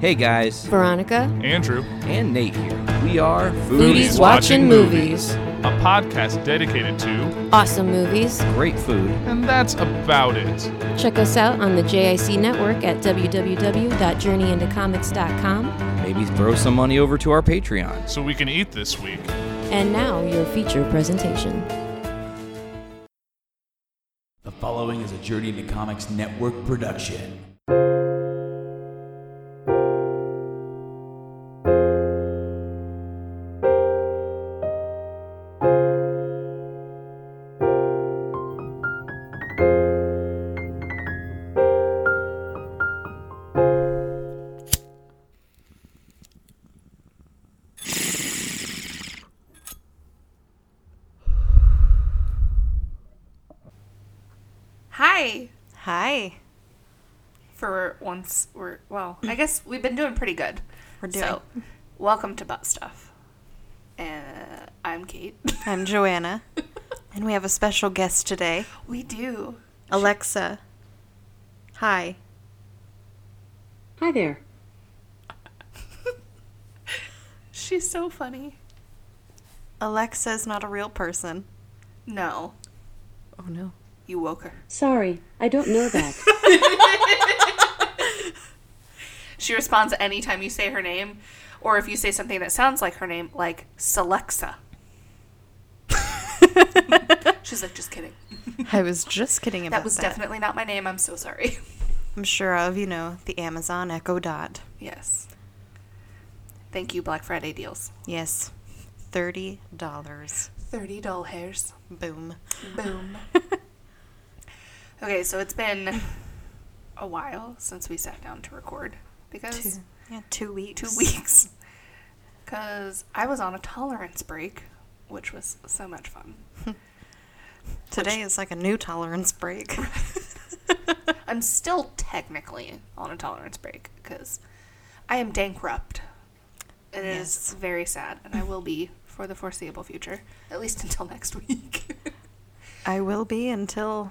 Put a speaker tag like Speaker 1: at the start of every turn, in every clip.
Speaker 1: Hey guys,
Speaker 2: Veronica.
Speaker 3: Andrew,
Speaker 1: and Nate here. We are
Speaker 2: Foodies
Speaker 3: Watching
Speaker 2: Watching
Speaker 3: Movies.
Speaker 2: Movies.
Speaker 3: a podcast dedicated to,
Speaker 2: Awesome movies.
Speaker 1: Great food.
Speaker 3: and that's about it.
Speaker 2: Check us out on the JIC network at www.journeyintocomics.com.
Speaker 1: Maybe throw some money over to our Patreon.
Speaker 3: So we can eat this week.
Speaker 2: And now, your feature presentation.
Speaker 4: The following is a Journey into Comics Network production.
Speaker 5: I guess we've been doing pretty good.
Speaker 6: We're doing.
Speaker 5: So, welcome to Butt Stuff. And I'm Kate.
Speaker 6: I'm Joanna, and we have a special guest today,
Speaker 5: we do.
Speaker 6: Alexa. Hi.
Speaker 7: Hi there.
Speaker 5: She's so funny.
Speaker 6: Alexa is not a real person.
Speaker 5: No,
Speaker 6: Oh no.
Speaker 5: you woke her.
Speaker 7: Sorry, I don't know that.
Speaker 5: She responds anytime you say her name, or if you say something that sounds like her name, like Celexa. She's like, just kidding.
Speaker 6: I was just kidding about
Speaker 5: That was definitely not my name. I'm so sorry.
Speaker 6: I'm sure of, you know, the Amazon Echo Dot.
Speaker 5: Yes. Thank you, Black Friday deals.
Speaker 6: Yes. $30.
Speaker 5: Thirty doll hairs.
Speaker 6: Boom.
Speaker 5: Boom. okay, so it's been a while since we sat down to record because
Speaker 6: Two, yeah, two weeks.
Speaker 5: two weeks. Because I was on a tolerance break, which was so much fun.
Speaker 6: Today is like a new tolerance break.
Speaker 5: I'm still technically on a tolerance break because I am bankrupt. It is
Speaker 6: Yes.
Speaker 5: very sad, and I will be for the foreseeable future, at least until next week.
Speaker 6: I will be until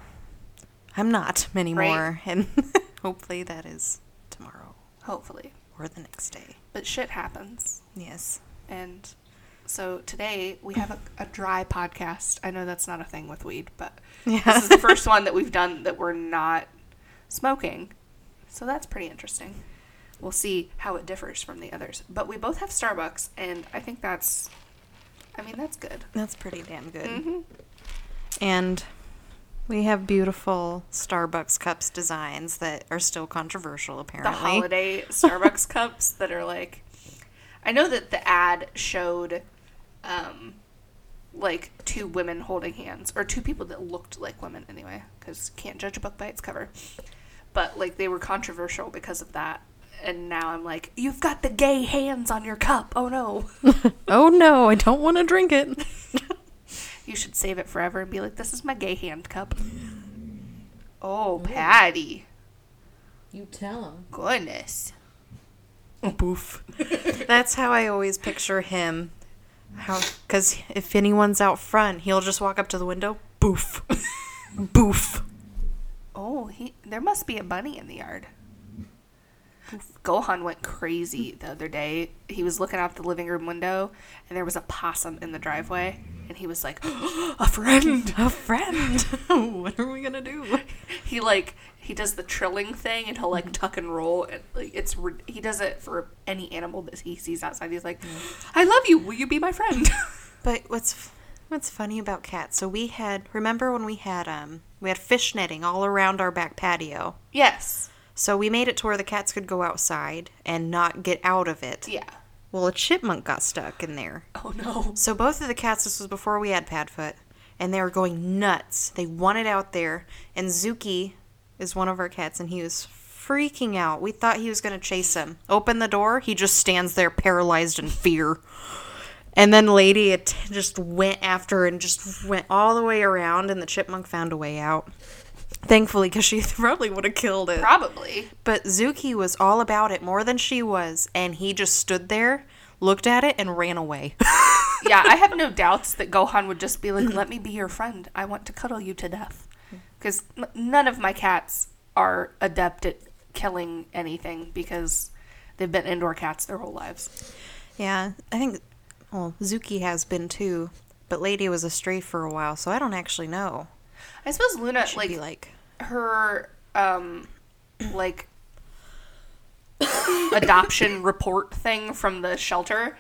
Speaker 6: I'm not anymore, and hopefully that is
Speaker 5: Hopefully.
Speaker 6: or the next day.
Speaker 5: But shit happens.
Speaker 6: Yes.
Speaker 5: And so today we have a, a dry podcast. I know that's not a thing with weed, but
Speaker 6: Yeah.
Speaker 5: this is the first one that we've done that we're not smoking. So that's pretty interesting. We'll see how it differs from the others. But we both have Starbucks, and I think that's, I mean, that's good.
Speaker 6: That's pretty damn good.
Speaker 5: Mhm.
Speaker 6: And we have beautiful Starbucks cups designs that are still controversial, apparently.
Speaker 5: The holiday Starbucks cups that are like, I know that the ad showed, um, like two women holding hands, or two people that looked like women anyway, because can't judge a book by its cover. But like they were controversial because of that. And now I'm like, you've got the gay hands on your cup. Oh no.
Speaker 6: Oh no, I don't want to drink it.
Speaker 5: You should save it forever and be like, this is my gay hand cup. Oh, Patty.
Speaker 7: you tell him.
Speaker 5: Goodness.
Speaker 6: Oh, boof. That's how I always picture him. How? Because if anyone's out front, he'll just walk up to the window. Boof. Boof.
Speaker 5: Oh, he there must be a bunny in the yard. Gohan went crazy the other day. He was looking out the living room window and there was a possum in the driveway and he was like, "A friend."
Speaker 6: A friend. what are we gonna do?
Speaker 5: He like he does the trilling thing and he'll like tuck and roll and like it's ri- he does it for any animal that he sees outside. He's like, "I love you. Will you be my friend?"
Speaker 6: But what's what's funny about cats? So we had remember when we had um we had fish netting all around our back patio.
Speaker 5: yes.
Speaker 6: So we made it to where the cats could go outside and not get out of it.
Speaker 5: Yeah.
Speaker 6: Well, a chipmunk got stuck in there.
Speaker 5: Oh no.
Speaker 6: So both of the cats, this was before we had Padfoot, and they were going nuts. They wanted out there, and Zuki is one of our cats, and he was freaking out. We thought he was going to chase him. Open the door, he just stands there paralyzed in fear. And then Lady it just went after and just went all the way around, and the chipmunk found a way out. Thankfully, because she probably would have killed it.
Speaker 5: Probably.
Speaker 6: But Zuki was all about it more than she was, and he just stood there, looked at it, and ran away.
Speaker 5: yeah, I have no doubts that Gohan would just be like, "Let me be your friend. I want to cuddle you to death." Mm. Because none of my cats are adept at killing anything because they've been indoor cats their whole lives.
Speaker 6: Yeah, I think. Well, Zuki has been too, but Lady was a stray for a while, so I don't actually know.
Speaker 5: I suppose Luna like
Speaker 6: like
Speaker 5: her um like adoption report thing from the shelter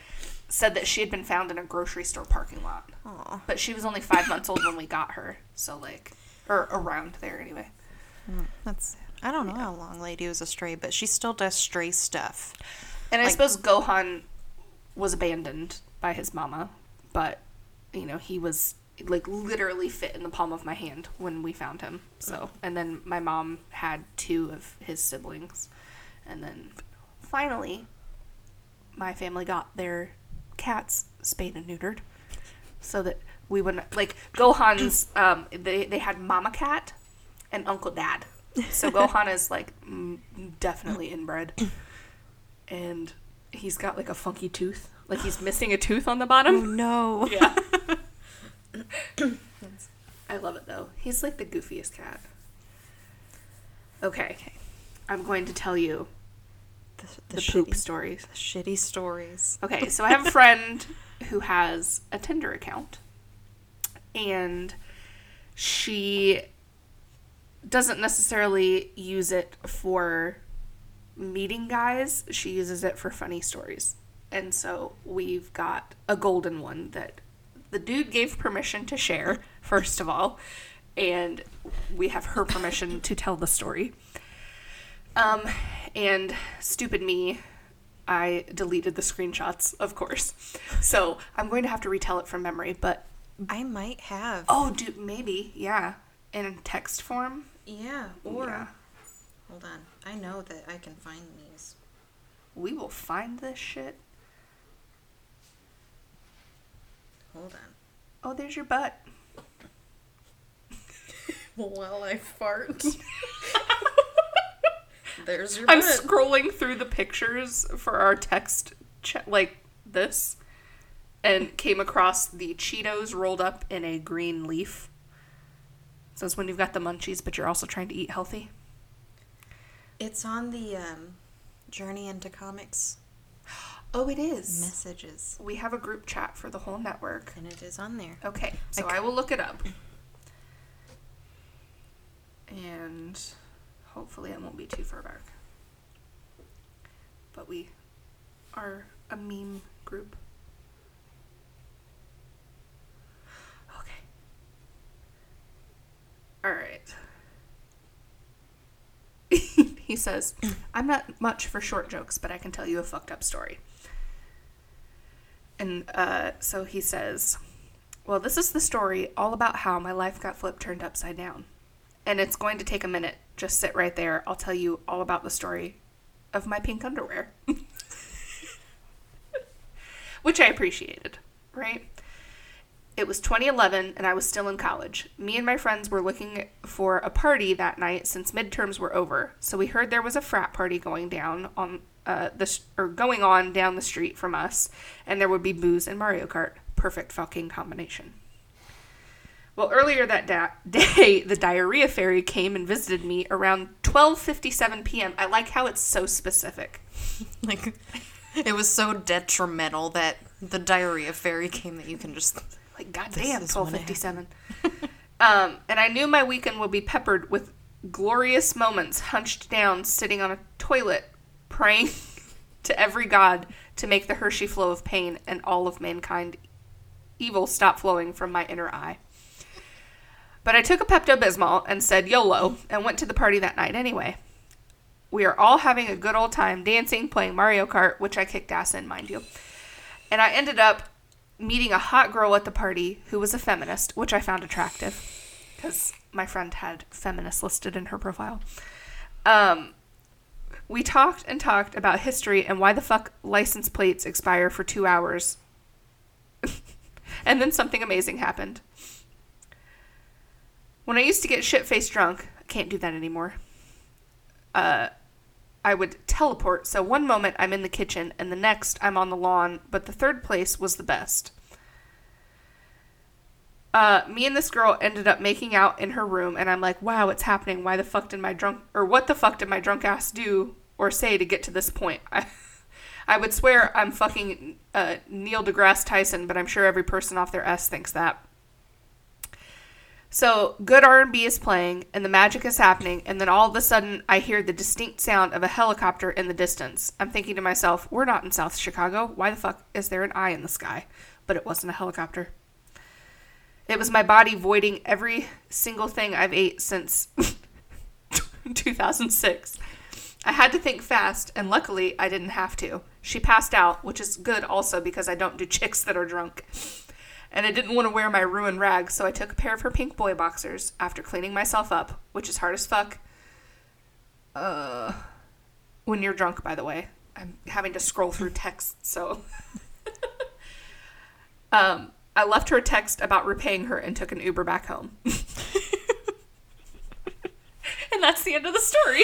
Speaker 5: said that she had been found in a grocery store parking lot.
Speaker 6: Aw.
Speaker 5: But she was only five months old when we got her, so like, or around there anyway.
Speaker 6: that's. I don't know how long Lady was a stray, but she still does stray stuff.
Speaker 5: And I suppose Gohan was abandoned by his mama, but you know he was like literally fit in the palm of my hand when we found him. So, and then my mom had two of his siblings, and then finally, my family got their cats spayed and neutered, so that we wouldn't like Gohan's. Um, they they had Mama Cat and Uncle Dad. So Gohan is like definitely inbred and he's got like a funky tooth. Like he's missing a tooth on the bottom.
Speaker 6: No.
Speaker 5: Yeah. I love it though. He's like the goofiest cat. Okay. Okay. I'm going to tell you
Speaker 6: The,
Speaker 5: the,
Speaker 6: the,
Speaker 5: poop
Speaker 6: shitty,
Speaker 5: stories.
Speaker 6: shitty stories.
Speaker 5: Okay, so I have a friend who has a Tinder account. And she doesn't necessarily use it for meeting guys, she uses it for funny stories. And so we've got a golden one that the dude gave permission to share, first of all, and we have her permission to tell the story. Um, and stupid me, I deleted the screenshots, of course. So I'm going to have to retell it from memory, but
Speaker 6: I might have.
Speaker 5: oh, dude, maybe, yeah, in text form.
Speaker 6: yeah. Or
Speaker 5: Yeah.
Speaker 6: hold on, I know that I can find these.
Speaker 5: We will find this shit.
Speaker 6: Hold on.
Speaker 5: Oh, there's your butt.
Speaker 6: While I fart. There's your
Speaker 5: I'm
Speaker 6: butt.
Speaker 5: scrolling through the pictures for our text, ch- like this, and came across the Cheetos rolled up in a green leaf. So it's when you've got the munchies, but you're also trying to eat healthy.
Speaker 6: It's on the um, Journey into Comics
Speaker 5: Oh, it is.
Speaker 6: messages,
Speaker 5: We have a group chat for the whole network.
Speaker 6: and it is on there.
Speaker 5: Okay, so
Speaker 6: I
Speaker 5: I will look it up. And hopefully it won't be too far back. But we are a meme group. Okay. Alright. he says, I'm not much for short jokes, but I can tell you a fucked up story. And uh, so he says, well, this is the story all about how my life got flipped turned upside down. And it's going to take a minute. Just sit right there. I'll tell you all about the story of my pink underwear. Which I appreciated, right? It was 2011 and I was still in college. Me and my friends were looking for a party that night since midterms were over. So we heard there was a frat party going down on uh, the or going on down the street from us, and there would be booze and Mario Kart. Perfect fucking combination. Well, earlier that da- day, the diarrhea fairy came and visited me around 12:57 p.m. I like how it's so specific.
Speaker 6: Like, it was so detrimental that the diarrhea fairy came that you can just.
Speaker 5: Like goddamn,
Speaker 6: is when
Speaker 5: twelve
Speaker 6: it
Speaker 5: fifty seven. um, and I knew my weekend would be peppered with glorious moments, hunched down, sitting on a toilet, praying to every god to make the Hershey flow of pain and all of mankind evil stop flowing from my inner eye. But I took a Pepto Bismol and said YOLO and went to the party that night anyway. We are all having a good old time dancing, playing Mario Kart, which I kicked ass in, mind you. And I ended up meeting a hot girl at the party who was a feminist, which I found attractive because my friend had feminist listed in her profile. Um, we talked and talked about history and why the fuck license plates expire for two hours. and then something amazing happened. When I used to get shit faced drunk, I can't do that anymore. Uh, I would teleport. So one moment I'm in the kitchen and the next I'm on the lawn, but the third place was the best. Uh, me and this girl ended up making out in her room, and I'm like, wow, it's happening. Why the fuck did my drunk, or what the fuck did my drunk ass do or say to get to this point? I, I would swear I'm fucking uh, Neil deGrasse Tyson, but I'm sure every person off their S thinks that. So good R&B is playing, and the magic is happening, and then all of a sudden I hear the distinct sound of a helicopter in the distance. I'm thinking to myself, we're not in South Chicago. Why the fuck is there an eye in the sky? But it wasn't a helicopter. It was my body voiding every single thing I've ate since 2006. I had to think fast, and luckily I didn't have to. She passed out, which is good also because I don't do chicks that are drunk. And I didn't want to wear my ruined rags, so I took a pair of her pink boy boxers after cleaning myself up, which is hard as fuck. Uh, when you're drunk, by the way. I'm having to scroll through text, so. um, I left her a text about repaying her and took an Uber back home. and that's the end of the story.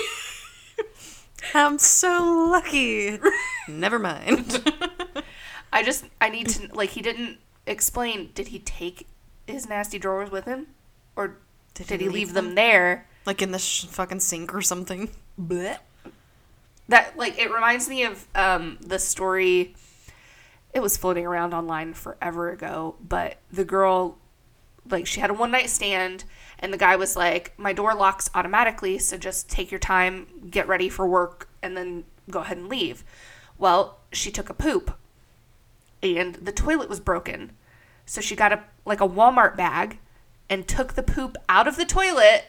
Speaker 6: I'm so lucky. Never mind.
Speaker 5: I just I need to like he didn't explain did he take his nasty drawers with him or did, he, leave them, there?
Speaker 6: like in the sh- fucking sink or something.
Speaker 5: Blech. That like it reminds me of um the story it was floating around online forever ago, but the girl like she had a one night stand and the guy was like my door locks automatically so just take your time get ready for work and then go ahead and leave. Well she took a poop and the toilet was broken. So she got a like a walmart bag and took the poop out of the toilet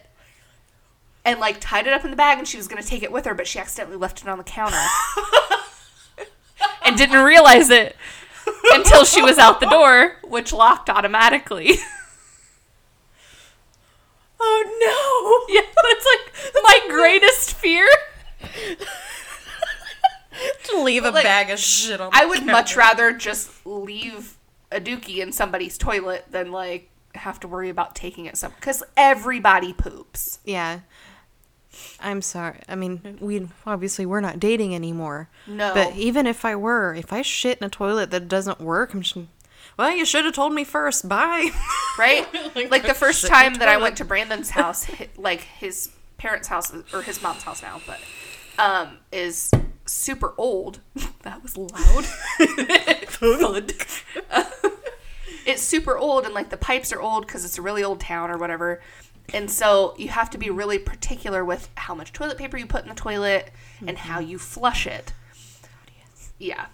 Speaker 5: and like tied it up in the bag and she was going to take it with her but she accidentally left it on the counter and didn't realize it until she was out the door which locked automatically
Speaker 6: Oh no!
Speaker 5: Yeah, that's like my greatest fear.
Speaker 6: To leave a
Speaker 5: Like,
Speaker 6: bag of shit on.
Speaker 5: I would
Speaker 6: counter.
Speaker 5: much rather just leave a dookie in somebody's toilet than like have to worry about taking it some because everybody poops.
Speaker 6: Yeah. I'm sorry. I mean, we obviously we're not dating anymore.
Speaker 5: No.
Speaker 6: But even if I were, if I shit in a toilet that doesn't work, I'm just well, you should have told me first. Bye.
Speaker 5: Right? like the first
Speaker 6: shit in the
Speaker 5: time that I went to Brandon's house, like his parents' house or his mom's house now, but um, is super old. that was loud. It's super old, and like the pipes are old because it's a really old town or whatever. And so you have to be really particular with how much toilet paper you put in the toilet and how mm-hmm. you flush it. Yeah.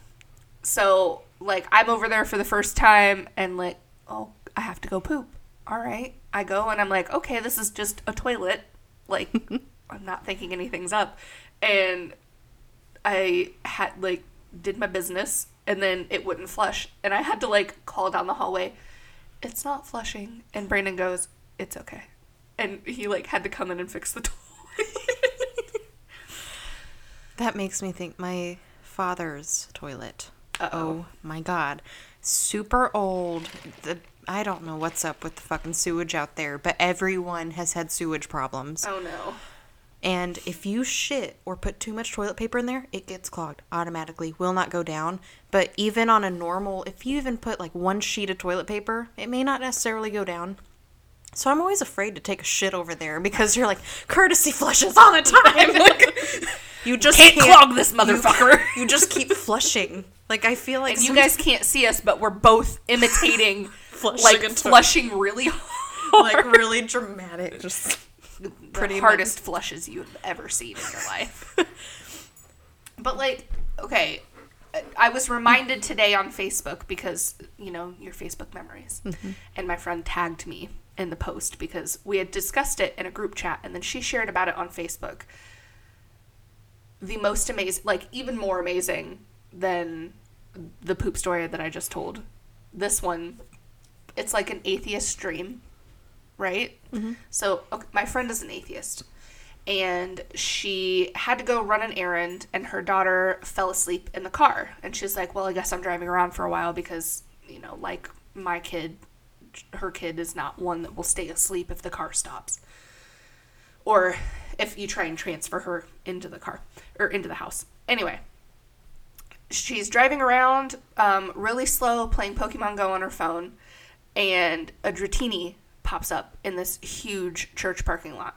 Speaker 5: So like I'm over there for the first time and like, oh, I have to go poop. All right. I go and I'm like, okay, this is just a toilet. Like I'm not thinking anything's up. And I had like did my business and then it wouldn't flush and I had to like call down the hallway. It's not flushing. And Brandon goes, "It's okay." And he like had to come in and fix the toilet.
Speaker 6: that makes me think my father's toilet. Oh my god. Super old. The I don't know what's up with the fucking sewage out there, but everyone has had sewage problems.
Speaker 5: oh no.
Speaker 6: And if you shit or put too much toilet paper in there, it gets clogged automatically. Will not go down. But even on a normal, if you even put like one sheet of toilet paper, it may not necessarily go down. So I'm always afraid to take a shit over there because you're like courtesy flushes all the time. Like, you just
Speaker 5: Can't clog this motherfucker.
Speaker 6: You, just keep flushing. Like I feel like
Speaker 5: And you guys can't see us, but we're both imitating
Speaker 6: Flushing
Speaker 5: like flushing really hard.
Speaker 6: like really dramatic. Just
Speaker 5: the
Speaker 6: pretty
Speaker 5: hardest flushes you have ever seen in your life. but like, okay, I was reminded today on Facebook because you know your Facebook memories, mm-hmm. and my friend tagged me in the post because we had discussed it in a group chat, and then she shared about it on Facebook. The most amazing, like even more amazing than the poop story that I just told. This one, it's like an atheist dream right? Mm-hmm. So okay, my friend is an atheist, and she had to go run an errand, and her daughter fell asleep in the car, and she's like, "Well, I guess I'm driving around for a while because you know, like my kid, her kid is not one that will stay asleep if the car stops, or if you try and transfer her into the car or into the house. Anyway." She's driving around um, really slow, playing Pokemon Go on her phone, and a Dratini pops up in this huge church parking lot.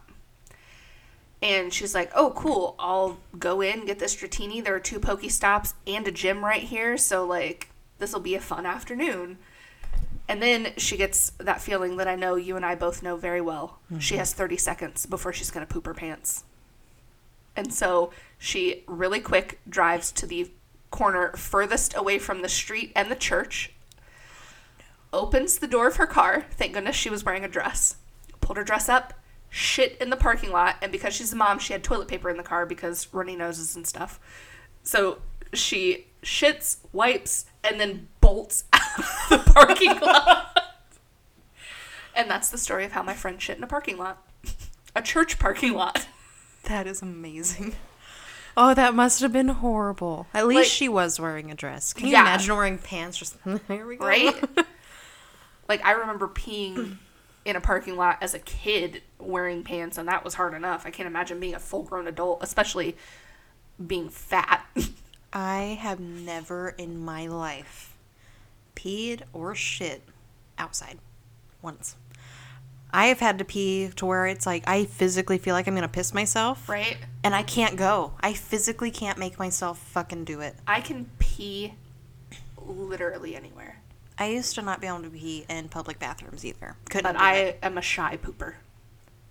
Speaker 5: And she's like, "Oh, cool! I'll go in get this Dratini. There are two Pokestops and a gym right here, so like this will be a fun afternoon." And then she gets that feeling that I know you and I both know very well. She mm-hmm. has 30 seconds before she's going to poop her pants. And so she really quick drives to the corner furthest away from the street and the church, opens the door of her car. Thank goodness she was wearing a dress. Pulled her dress up, shit in the parking lot, and because she's a mom, she had toilet paper in the car because runny noses and stuff. So she shits, wipes, and then bolts out the parking lot. And that's the story of how my friend shit in a parking lot. A church parking lot.
Speaker 6: That is amazing. Oh, that must have been horrible. At least
Speaker 5: Like-
Speaker 6: she was wearing a dress. Can you
Speaker 5: Yeah.
Speaker 6: imagine wearing pants? Just here we go.
Speaker 5: right? like I remember peeing in a parking lot as a kid wearing pants, and that was hard enough. I can't imagine being a full grown adult, especially being fat.
Speaker 6: I have never in my life peed or shit outside once. I have had to pee to where it's like I physically feel like I'm gonna piss myself,
Speaker 5: right?
Speaker 6: and I can't go. I physically can't make myself fucking do it.
Speaker 5: I can pee literally anywhere,
Speaker 6: I used to not be able to pee in public bathrooms either. Couldn't.
Speaker 5: but I
Speaker 6: it.
Speaker 5: am a shy pooper.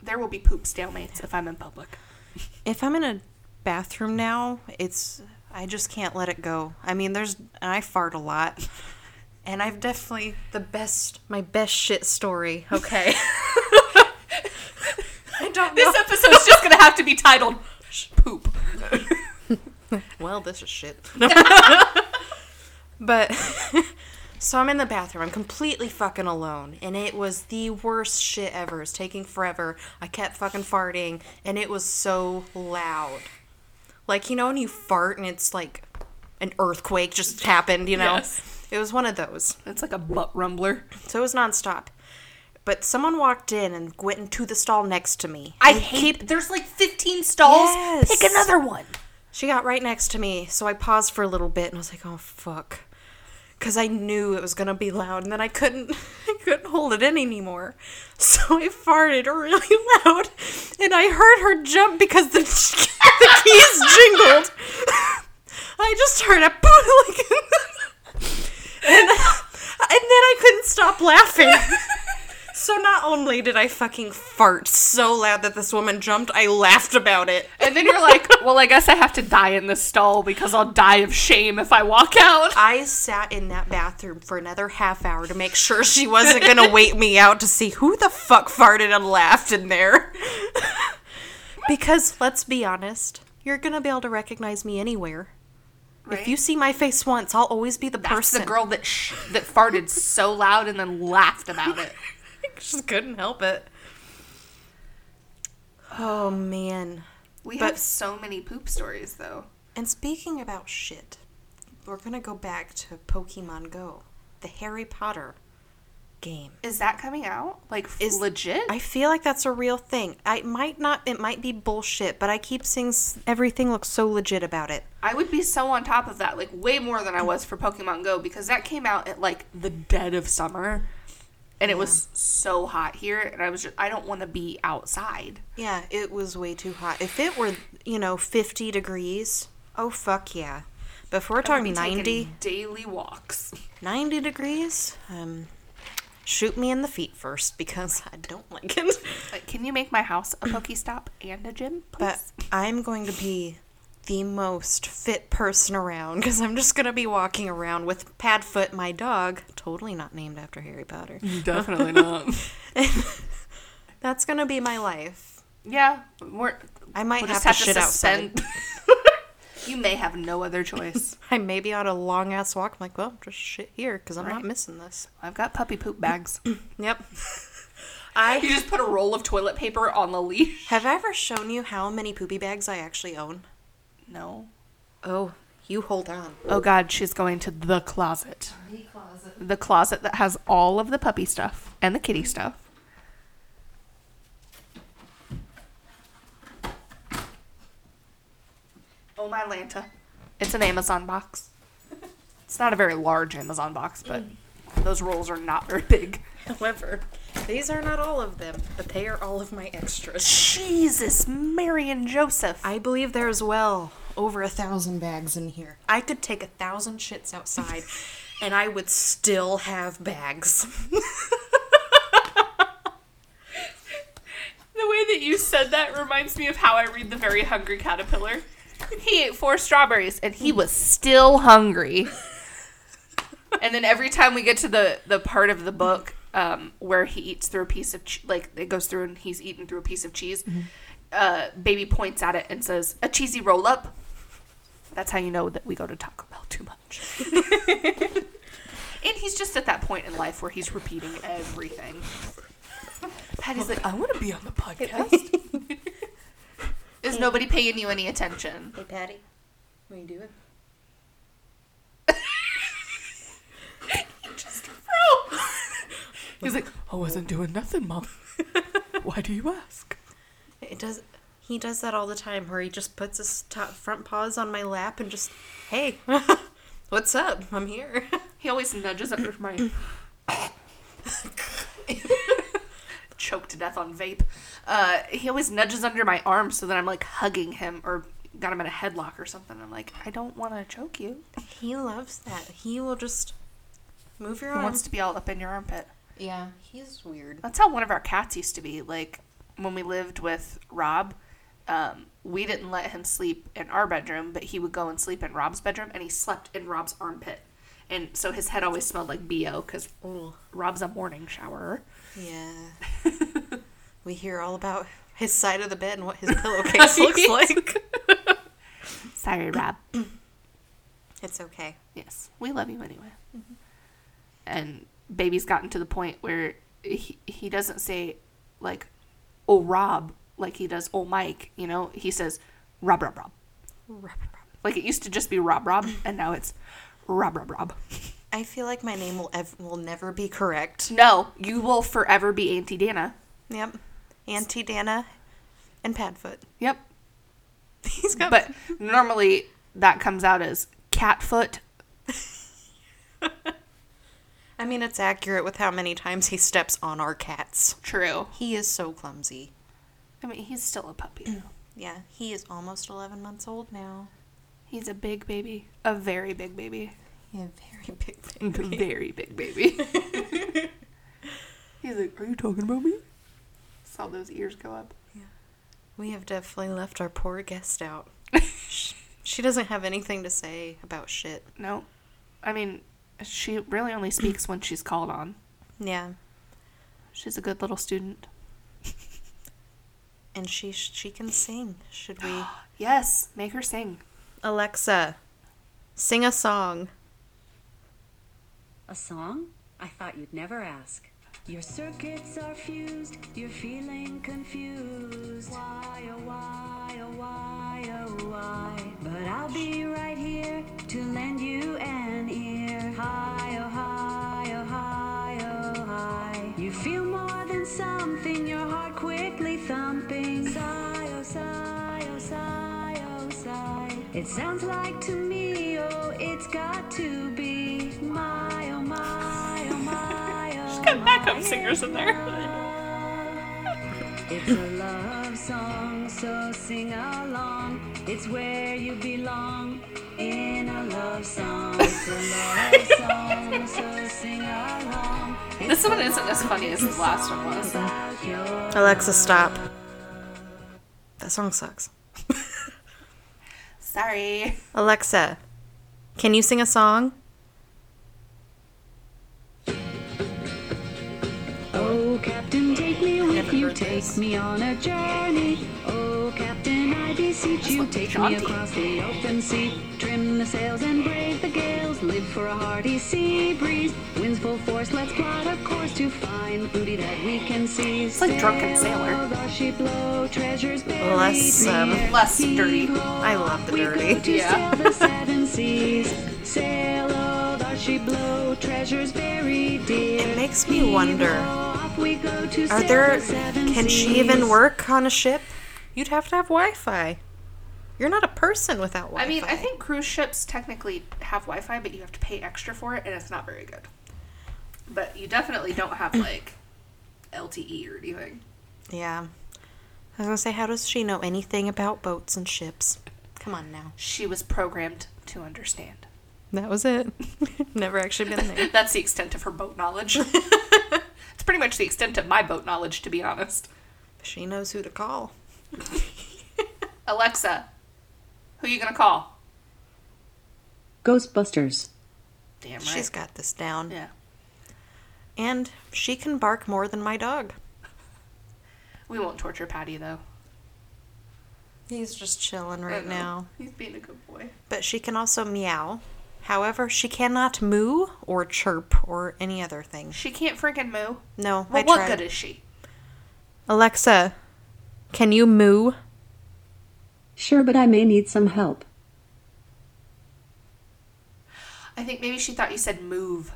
Speaker 5: There will be poop stalemates if I'm in public.
Speaker 6: if I'm in a bathroom now, it's I just can't let it go. I mean, there's and I fart a lot. And I've definitely the best my best shit story. Okay. I don't know.
Speaker 5: This episode's just gonna have to be titled "Sh- "Poop."
Speaker 6: well, this is shit. but so I'm in the bathroom. I'm completely fucking alone, and it was the worst shit ever. It's taking forever. I kept fucking farting, and it was so loud. Like you know when you fart and it's like an earthquake just happened. You know,
Speaker 5: Yes.
Speaker 6: It was one of those.
Speaker 5: It's like a butt rumbler.
Speaker 6: So it was nonstop. But someone walked in and went into the stall next to me.
Speaker 5: I hate. There's like 15 stalls.
Speaker 6: Yes.
Speaker 5: Pick another one.
Speaker 6: She got right next to me, so I paused for a little bit and I was like, "Oh fuck," because I knew it was gonna be loud, and then I couldn't, I couldn't hold it in anymore. So I farted really loud, and I heard her jump because the the keys jingled. I just heard a like, and and then I couldn't stop laughing. So not only did I fucking fart so loud that this woman jumped, I laughed about it.
Speaker 5: And then you're like, well, I guess I have to die in this stall because I'll die of shame if I walk out.
Speaker 6: I sat in that bathroom for another half hour to make sure she wasn't gonna wait me out to see who the fuck farted and laughed in there. because let's be honest, you're gonna be able to recognize me anywhere. If you see my face once, I'll always be the
Speaker 5: That's
Speaker 6: person.
Speaker 5: the girl that sh- that farted so loud and then laughed about it.
Speaker 6: just couldn't help it. Oh man.
Speaker 5: We
Speaker 6: But-
Speaker 5: have so many poop stories though.
Speaker 6: And speaking about shit, we're gonna go back to Pokemon Go, the Harry Potter game.
Speaker 5: Is that coming out? Like
Speaker 6: Is-
Speaker 5: legit?
Speaker 6: I feel like that's a real thing. I might not. It might be bullshit, but I keep seeing everything looks so legit about it.
Speaker 5: I would be so on top of that, like way more than I was for Pokemon Go because that came out at like the dead of summer. And it was so hot here, and I was just, I don't want to be outside.
Speaker 6: Yeah, it was way too hot. If it were, you know, fifty degrees, oh fuck yeah. But if we're talking 90,
Speaker 5: daily walks.
Speaker 6: 90 degrees, um, shoot me in the feet first because I don't like it.
Speaker 5: Like, can you make my house a Pokestop and a gym, please?
Speaker 6: But I'm going to be the most fit person around because I'm just going to be walking around with Padfoot, my dog, totally not named after Harry Potter.
Speaker 5: Definitely not.
Speaker 6: That's going to be my life.
Speaker 5: yeah, we're.
Speaker 6: I might
Speaker 5: We'll
Speaker 6: have to
Speaker 5: have to
Speaker 6: shit outside.
Speaker 5: you may have no other choice.
Speaker 6: I may be on a long ass walk. I'm like, well, just shit here because I'm not missing this.
Speaker 5: I've got puppy poop bags.
Speaker 6: Yep. I You
Speaker 5: just put a roll of toilet paper on the leash.
Speaker 6: have I ever shown you how many poopy bags I actually own?
Speaker 5: No.
Speaker 6: Oh, you hold on.
Speaker 5: Oh God, she's going to the closet. The closet. The closet that has all of the puppy stuff and the kitty stuff. Oh my Lanta. It's an Amazon box. It's not a very large Amazon box, but mm. those rolls are not very big.
Speaker 6: However, These are not all of them, but they are all of my extras.
Speaker 5: Jesus, Mary and Joseph.
Speaker 6: I believe there's well over a thousand bags in here. I could take a thousand shits outside and I would still have bags.
Speaker 5: The way that you said that reminds me of how I read The Very Hungry Caterpillar. He ate four strawberries and he was still hungry. and then every time we get to the, the part of the book um, where he eats through a piece of, che- like, it goes through and he's eating through a piece of cheese, uh, Baby points at it and says, A cheesy roll up. That's how you know that we go to Taco Bell too much. and he's just at that point in life where he's repeating everything. Patty's like, I want to be on the podcast. Is mm-hmm. nobody paying you any attention?
Speaker 6: Hey, Patty, what are you doing?
Speaker 5: Just froze. He's like, I wasn't doing nothing, mom. Why do you ask?
Speaker 6: It does. He does that all the time, where he just puts his top front paws on my lap and just, hey, what's up? I'm here.
Speaker 5: He always nudges under my. Choked to death on vape. Uh, he always nudges under my arm so that I'm like hugging him or got him in a headlock or something. I'm like, I don't want to choke you.
Speaker 6: He loves that. He will just move your
Speaker 5: He
Speaker 6: arm.
Speaker 5: wants to be all up in your armpit.
Speaker 6: Yeah, he's weird.
Speaker 5: That's how one of our cats used to be. Like when we lived with Rob, um, we didn't let him sleep in our bedroom, but he would go and sleep in Rob's bedroom, and he slept in Rob's armpit. And so his head always smelled like bo because Rob's a morning showerer.
Speaker 6: Yeah. we hear all about his side of the bed and what his pillowcase looks like.
Speaker 5: Sorry, Rob.
Speaker 6: It's okay.
Speaker 5: yes, we love you anyway. Mm-hmm. And baby's gotten to the point where he, he doesn't say like, "Oh Rob," like he does "Oh Mike." You know, he says rob "Rob Rob Rob." Like it used to just be Rob Rob, and now it's Rob Rob Rob.
Speaker 6: I feel like my name will ev- will never be correct.
Speaker 5: No, you will forever be Auntie Dana.
Speaker 6: Yep. Auntie Dana and Padfoot.
Speaker 5: Yep.
Speaker 6: He's got
Speaker 5: But normally that comes out as Catfoot.
Speaker 6: I mean, it's accurate with how many times he steps on our cats.
Speaker 5: True.
Speaker 6: He is so clumsy.
Speaker 5: I mean, he's still a puppy. though.
Speaker 6: Yeah, he is almost 11 months old now.
Speaker 5: He's a big baby. A very big baby.
Speaker 6: Yeah, very big
Speaker 5: A
Speaker 6: baby.
Speaker 5: very big baby. he's like, Are you talking about me? Saw those ears go up. Yeah.
Speaker 6: We have definitely left our poor guest out. She doesn't have anything to say about shit.
Speaker 5: No. I mean, she really only speaks when she's called on.
Speaker 6: Yeah,
Speaker 5: She's a good little student.
Speaker 6: and she she can sing. Should we
Speaker 5: Yes, make her sing.
Speaker 6: Alexa sing a song?
Speaker 8: A song? I thought you'd never ask. Your circuits are fused, you're feeling confused. Why, oh, why, oh, why, oh, why? But I'll be right here to lend you an ear. Hi, oh, hi, oh, hi, oh, hi. You feel more than something, your heart quickly thumping. Sigh, oh, sigh, oh, sigh, oh, sigh. It sounds like to me, oh, it's got to
Speaker 5: backup singers in there.
Speaker 8: It's a love song, so sing along. It's where you belong in a love song. It's a love song, so sing along.
Speaker 5: This one isn't as funny as the last one was.
Speaker 6: Alexa, stop. That song sucks.
Speaker 5: Sorry.
Speaker 6: Alexa, can you sing a song?
Speaker 8: Captain, take me with you, take me on a journey. Oh, Captain, I beseech you, take me across the open sea. Trim the sails and brave the gales, live for a hearty sea breeze. Winds full force, let's plot a course to find booty that we can seize.
Speaker 5: like Drunken Sailor.
Speaker 8: The ship low, treasures
Speaker 6: Less, um.
Speaker 5: Less dirty.
Speaker 6: I love the dirty.
Speaker 5: Yeah.
Speaker 8: sail the seven seas. Sail, oh, the ship low, treasures buried.
Speaker 6: It makes me wonder.
Speaker 8: Off we go to
Speaker 6: Are there? Can she even work on a ship? You'd have to have Wi-Fi. You're not a person without Wi-Fi.
Speaker 5: I mean, I think cruise ships technically have Wi-Fi, but you have to pay extra for it, and it's not very good. But you definitely don't have like LTE or anything.
Speaker 6: Yeah. I was gonna say, how does she know anything about boats and ships? Come on now.
Speaker 5: She was programmed to understand.
Speaker 6: That was it. Never actually been there.
Speaker 5: That's the extent of her boat knowledge. it's pretty much the extent of my boat knowledge, to be honest.
Speaker 6: She knows who to call.
Speaker 5: Alexa, who are you gonna call?
Speaker 7: Ghostbusters.
Speaker 5: Damn right.
Speaker 6: She's got this down.
Speaker 5: yeah.
Speaker 6: And she can bark more than my dog.
Speaker 5: We won't torture Patty though.
Speaker 6: He's just chilling right now.
Speaker 5: He's being a good boy.
Speaker 6: But she can also meow. However, she cannot moo or chirp or any other thing.
Speaker 5: She can't freaking moo.
Speaker 6: No,
Speaker 5: Well,
Speaker 6: I
Speaker 5: what
Speaker 6: tried.
Speaker 5: good is she?
Speaker 6: Alexa, can you moo?
Speaker 7: Sure, but I may need some help.
Speaker 5: I think maybe she thought you said move.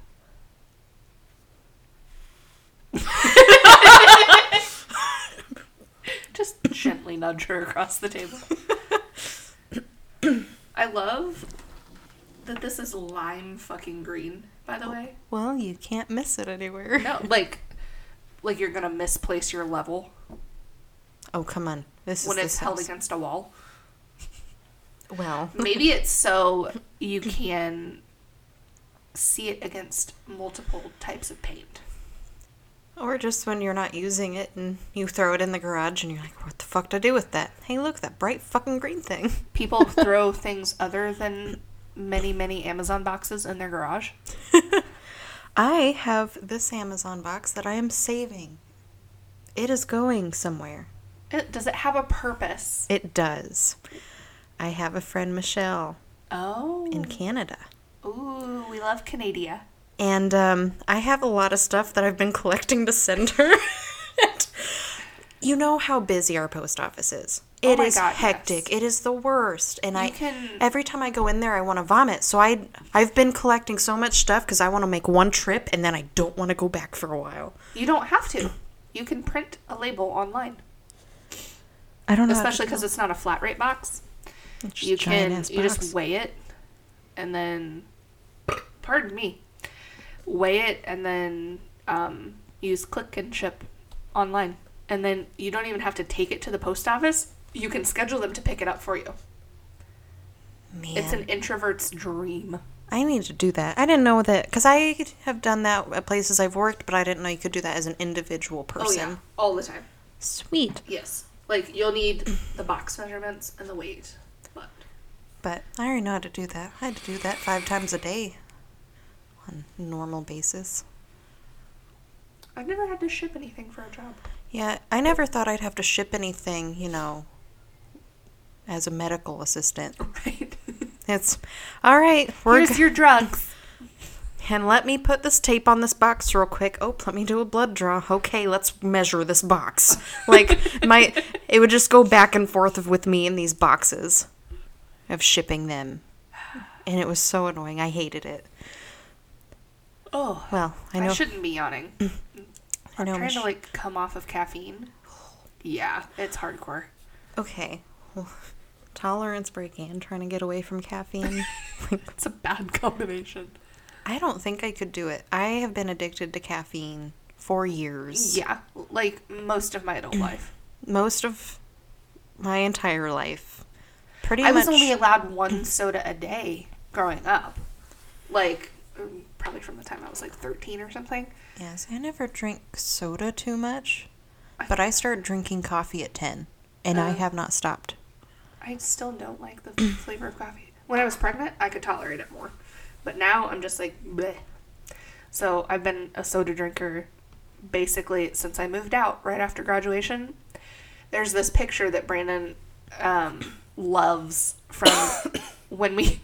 Speaker 5: Just gently nudge her across the table. I love that this is lime fucking green, by the way.
Speaker 6: Well, you can't miss it anywhere.
Speaker 5: No, like like you're gonna misplace your level
Speaker 6: Oh, come on. This is
Speaker 5: when
Speaker 6: this
Speaker 5: it's held
Speaker 6: house.
Speaker 5: against a wall.
Speaker 6: Well,
Speaker 5: Maybe it's so you can see it against multiple types of paint.
Speaker 6: or just when you're not using it and you throw it in the garage and you're like, what the fuck to do with that? Hey, look, that bright fucking green thing.
Speaker 5: People throw things other than many, many Amazon boxes in their garage.
Speaker 6: I have this Amazon box that I am saving. It is going somewhere.
Speaker 5: It, does it have a purpose?
Speaker 6: It does. I have a friend, Michelle,
Speaker 5: Oh.
Speaker 6: in Canada.
Speaker 5: Ooh, we love Canada.
Speaker 6: And um, I have a lot of stuff that I've been collecting to send her. You know how busy our post office is.
Speaker 5: Oh
Speaker 6: It
Speaker 5: my
Speaker 6: is
Speaker 5: God,
Speaker 6: hectic.
Speaker 5: yes.
Speaker 6: It is the worst. And I
Speaker 5: can-
Speaker 6: every time I go in there, I want to vomit. So I I've been collecting so much stuff because I want to make one trip and then I don't want to go back for a while.
Speaker 5: You don't have to. You can print a label online,
Speaker 6: I don't know.
Speaker 5: especially because it's not a flat rate box. You
Speaker 6: just a giant
Speaker 5: can you just weigh it and then pardon me weigh it and then um, use click and ship online and then you don't even have to take it to the post office you can schedule them to pick it up for you
Speaker 6: Man.
Speaker 5: it's an introvert's dream
Speaker 6: I need to do that. I didn't know that because I have done that at places I've worked, but I didn't know you could do that as an individual person.
Speaker 5: oh yeah all the time
Speaker 6: Sweet.
Speaker 5: yes like you'll need the box measurements and the weight but
Speaker 6: But I already know how to do that. I had to do that five times a day on a normal basis.
Speaker 5: i've never had to ship anything for a job
Speaker 6: Yeah, I never thought I'd have to ship anything, you know, as a medical assistant.
Speaker 5: right
Speaker 6: It's all right. We're
Speaker 5: here's
Speaker 6: g-
Speaker 5: your drugs
Speaker 6: and let me put this tape on this box real quick. Oh, let me do a blood draw. Okay, let's measure this box. Like my, it would just go back and forth with me in these boxes, of shipping them, and it was so annoying. I hated it.
Speaker 5: oh
Speaker 6: Well, I know I,
Speaker 5: shouldn't be yawning.
Speaker 6: I
Speaker 5: I'm
Speaker 6: know.
Speaker 5: trying to like come off of caffeine. Yeah, it's hardcore.
Speaker 6: Okay. Well, tolerance break and trying to get away from caffeine.
Speaker 5: It's a bad combination.
Speaker 6: I don't think I could do it. I have been addicted to caffeine for years.
Speaker 5: Yeah, like most of my adult life.
Speaker 6: Most of my entire life. Pretty
Speaker 5: I
Speaker 6: much.
Speaker 5: was only allowed one soda a day growing up. Like um, probably from the time I was like 13 or something.
Speaker 6: Yes, I never drink soda too much, but I started drinking coffee at 10, and I
Speaker 5: Uh.
Speaker 6: have not stopped.
Speaker 5: I still don't like the flavor of coffee. When I was pregnant, I could tolerate it more. But now I'm just like, bleh. So I've been a soda drinker basically since I moved out right after graduation. There's this picture that Brandon um, loves from when we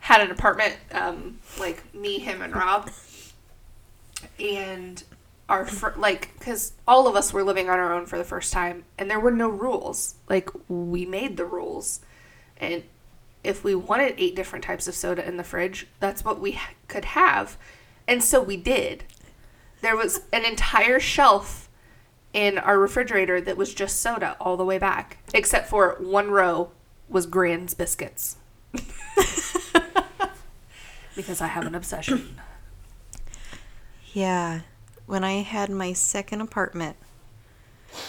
Speaker 5: had an apartment, um, like me, him, and Rob. And our fir- like because all of us were living on our own for the first time and there were no rules. Like we made the rules. And if we wanted eight different types of soda in the fridge that's what we ha- could have. And so we did. There was an entire shelf in our refrigerator that was just soda all the way back except for one row was Grand's biscuits. Because i have an obsession.
Speaker 6: Yeah. When I had my second apartment,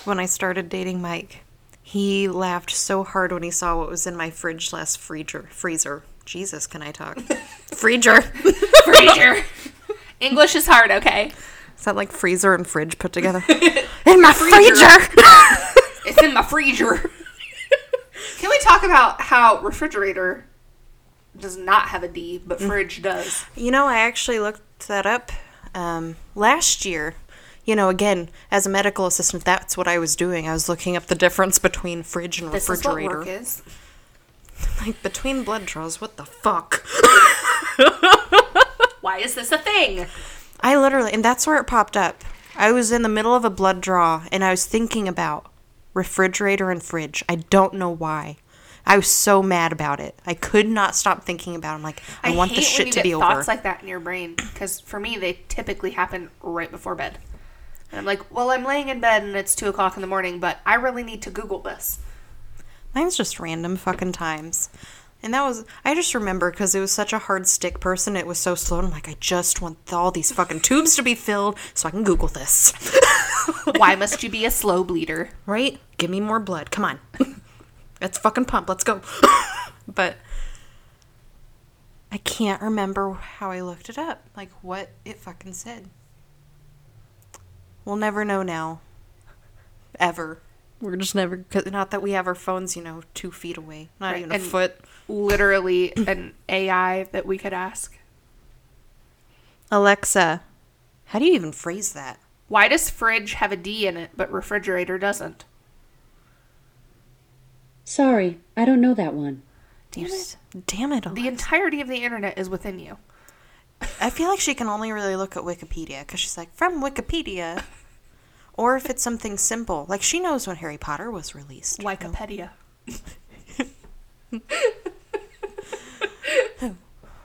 Speaker 6: when I started dating Mike, he laughed so hard when he saw what was in my fridge last freezer. Freezer. Jesus, can I talk? freezer.
Speaker 5: Freezer. English is hard, okay?
Speaker 6: Is that like freezer and fridge put together? in my freezer.
Speaker 5: It's in my freezer. Can we talk about how refrigerator does not have a D, but fridge does?
Speaker 6: You know, I actually looked that up um, last year. You know, again, as a medical assistant, that's what I was doing. I was looking up the difference between fridge and
Speaker 5: This is what
Speaker 6: refrigerator.
Speaker 5: work is.
Speaker 6: Like between blood draws, what the fuck?
Speaker 5: Why is this a thing?
Speaker 6: I literally, and that's where it popped up. I was in the middle of a blood draw, and I was thinking about refrigerator and fridge. I don't know why. I was so mad about it. I could not stop thinking about. it. I'm like, I, want
Speaker 5: hate
Speaker 6: this shit to be over.
Speaker 5: thoughts like that in your brain because for me they typically happen right before bed. And I'm like, well, I'm laying in bed and it's two o'clock in the morning, but I really need to Google this.
Speaker 6: Mine's just random fucking times. And that was, I just remember because it was such a hard stick person. It was so slow. And I'm like, I just want all these fucking tubes to be filled so I can Google this.
Speaker 5: Why must you be a slow bleeder?
Speaker 6: right? Give me more blood. Come on. Let's fucking pump. Let's go. but I can't remember how I looked it up. Like what it fucking said. We'll never know now. Ever. We're just never. Cause not that we have our phones, you know, two feet away. Not
Speaker 5: Right,
Speaker 6: even a
Speaker 5: and-
Speaker 6: foot.
Speaker 5: Literally an AI that we could ask.
Speaker 6: Alexa, how do you even phrase that?
Speaker 5: Why does fridge have a D in it but refrigerator doesn't?
Speaker 7: Sorry, I don't know that one.
Speaker 5: Damn it.
Speaker 6: Damn it.
Speaker 5: The
Speaker 6: Alexa.
Speaker 5: entirety of the internet is within you.
Speaker 6: I feel like she can only really look at Wikipedia because she's like, from Wikipedia. Or if it's something simple. Like she knows when Harry Potter was released.
Speaker 5: Wikipedia.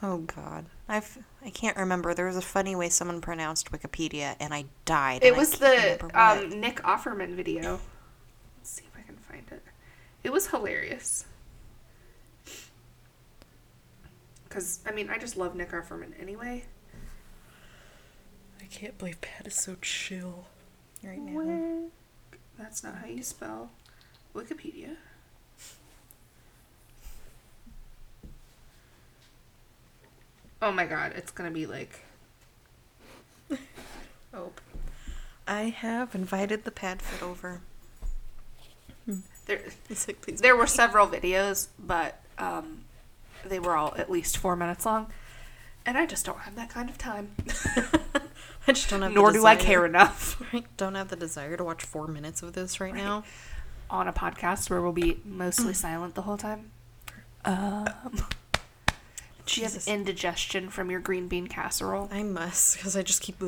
Speaker 6: Oh God, I've I can't remember. There was a funny way someone pronounced Wikipedia, and I died.
Speaker 5: It
Speaker 6: and I
Speaker 5: was the um, Nick Offerman video. Let's see if I can find it. It was hilarious. Because, I mean, I just love Nick Offerman anyway.
Speaker 6: I can't believe Pat is so chill right now.
Speaker 5: That's not how you spell Wikipedia. Oh my god, it's gonna be like. Oh.
Speaker 6: I have invited the Padfoot over.
Speaker 5: Hmm.
Speaker 6: There, like, please.
Speaker 5: there were several videos, but um, they were all at least four minutes long. And I just don't have that kind of time.
Speaker 6: I just don't have.
Speaker 5: Nor do I care enough.
Speaker 6: I don't have the desire to watch four minutes of this right, now.
Speaker 5: on a podcast where we'll be mostly silent the whole time. Um, do you have indigestion from your green bean casserole?
Speaker 6: I must because I just keep.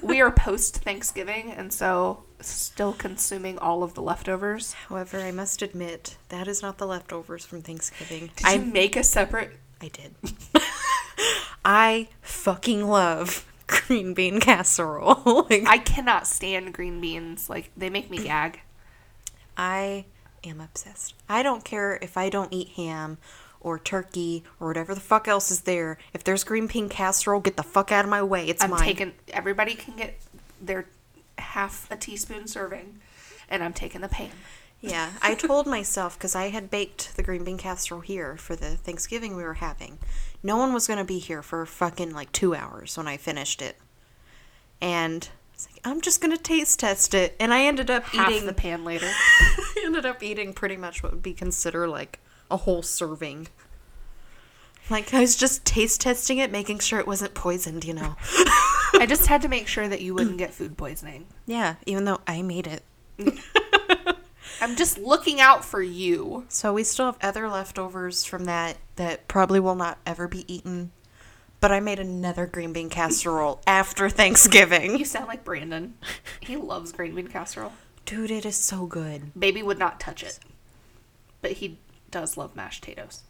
Speaker 5: we are post Thanksgiving, and so still consuming all of the leftovers.
Speaker 6: However, I must admit that is not the leftovers from Thanksgiving.
Speaker 5: Did
Speaker 6: I
Speaker 5: you make a separate?
Speaker 6: I did. I fucking love green bean casserole. like,
Speaker 5: I cannot stand green beans. Like they make me gag.
Speaker 6: I am obsessed. I don't care if I don't eat ham or turkey or whatever the fuck else is there. If there's green bean casserole, get the fuck out of my way. It's
Speaker 5: I'm
Speaker 6: mine.
Speaker 5: taking. Everybody can get their half a teaspoon serving, and I'm taking the pan.
Speaker 6: Yeah, I told myself because I had baked the green bean casserole here for the Thanksgiving we were having. No one was gonna be here for fucking like two hours when I finished it, and I was like, I'm just gonna taste test it, and I ended up
Speaker 5: Half
Speaker 6: eating
Speaker 5: the pan later.
Speaker 6: I ended up eating pretty much what would be considered like a whole serving. Like I was just taste testing it, making sure it wasn't poisoned, you know.
Speaker 5: I just had to make sure that you wouldn't get food poisoning.
Speaker 6: yeah, even though I made it.
Speaker 5: I'm just looking out for you.
Speaker 6: So we still have other leftovers from that that probably will not ever be eaten. But I made another green bean casserole after Thanksgiving.
Speaker 5: You sound like Brandon. He loves green bean casserole.
Speaker 6: Dude, it is so good.
Speaker 5: Baby would not touch it. But he does love mashed potatoes.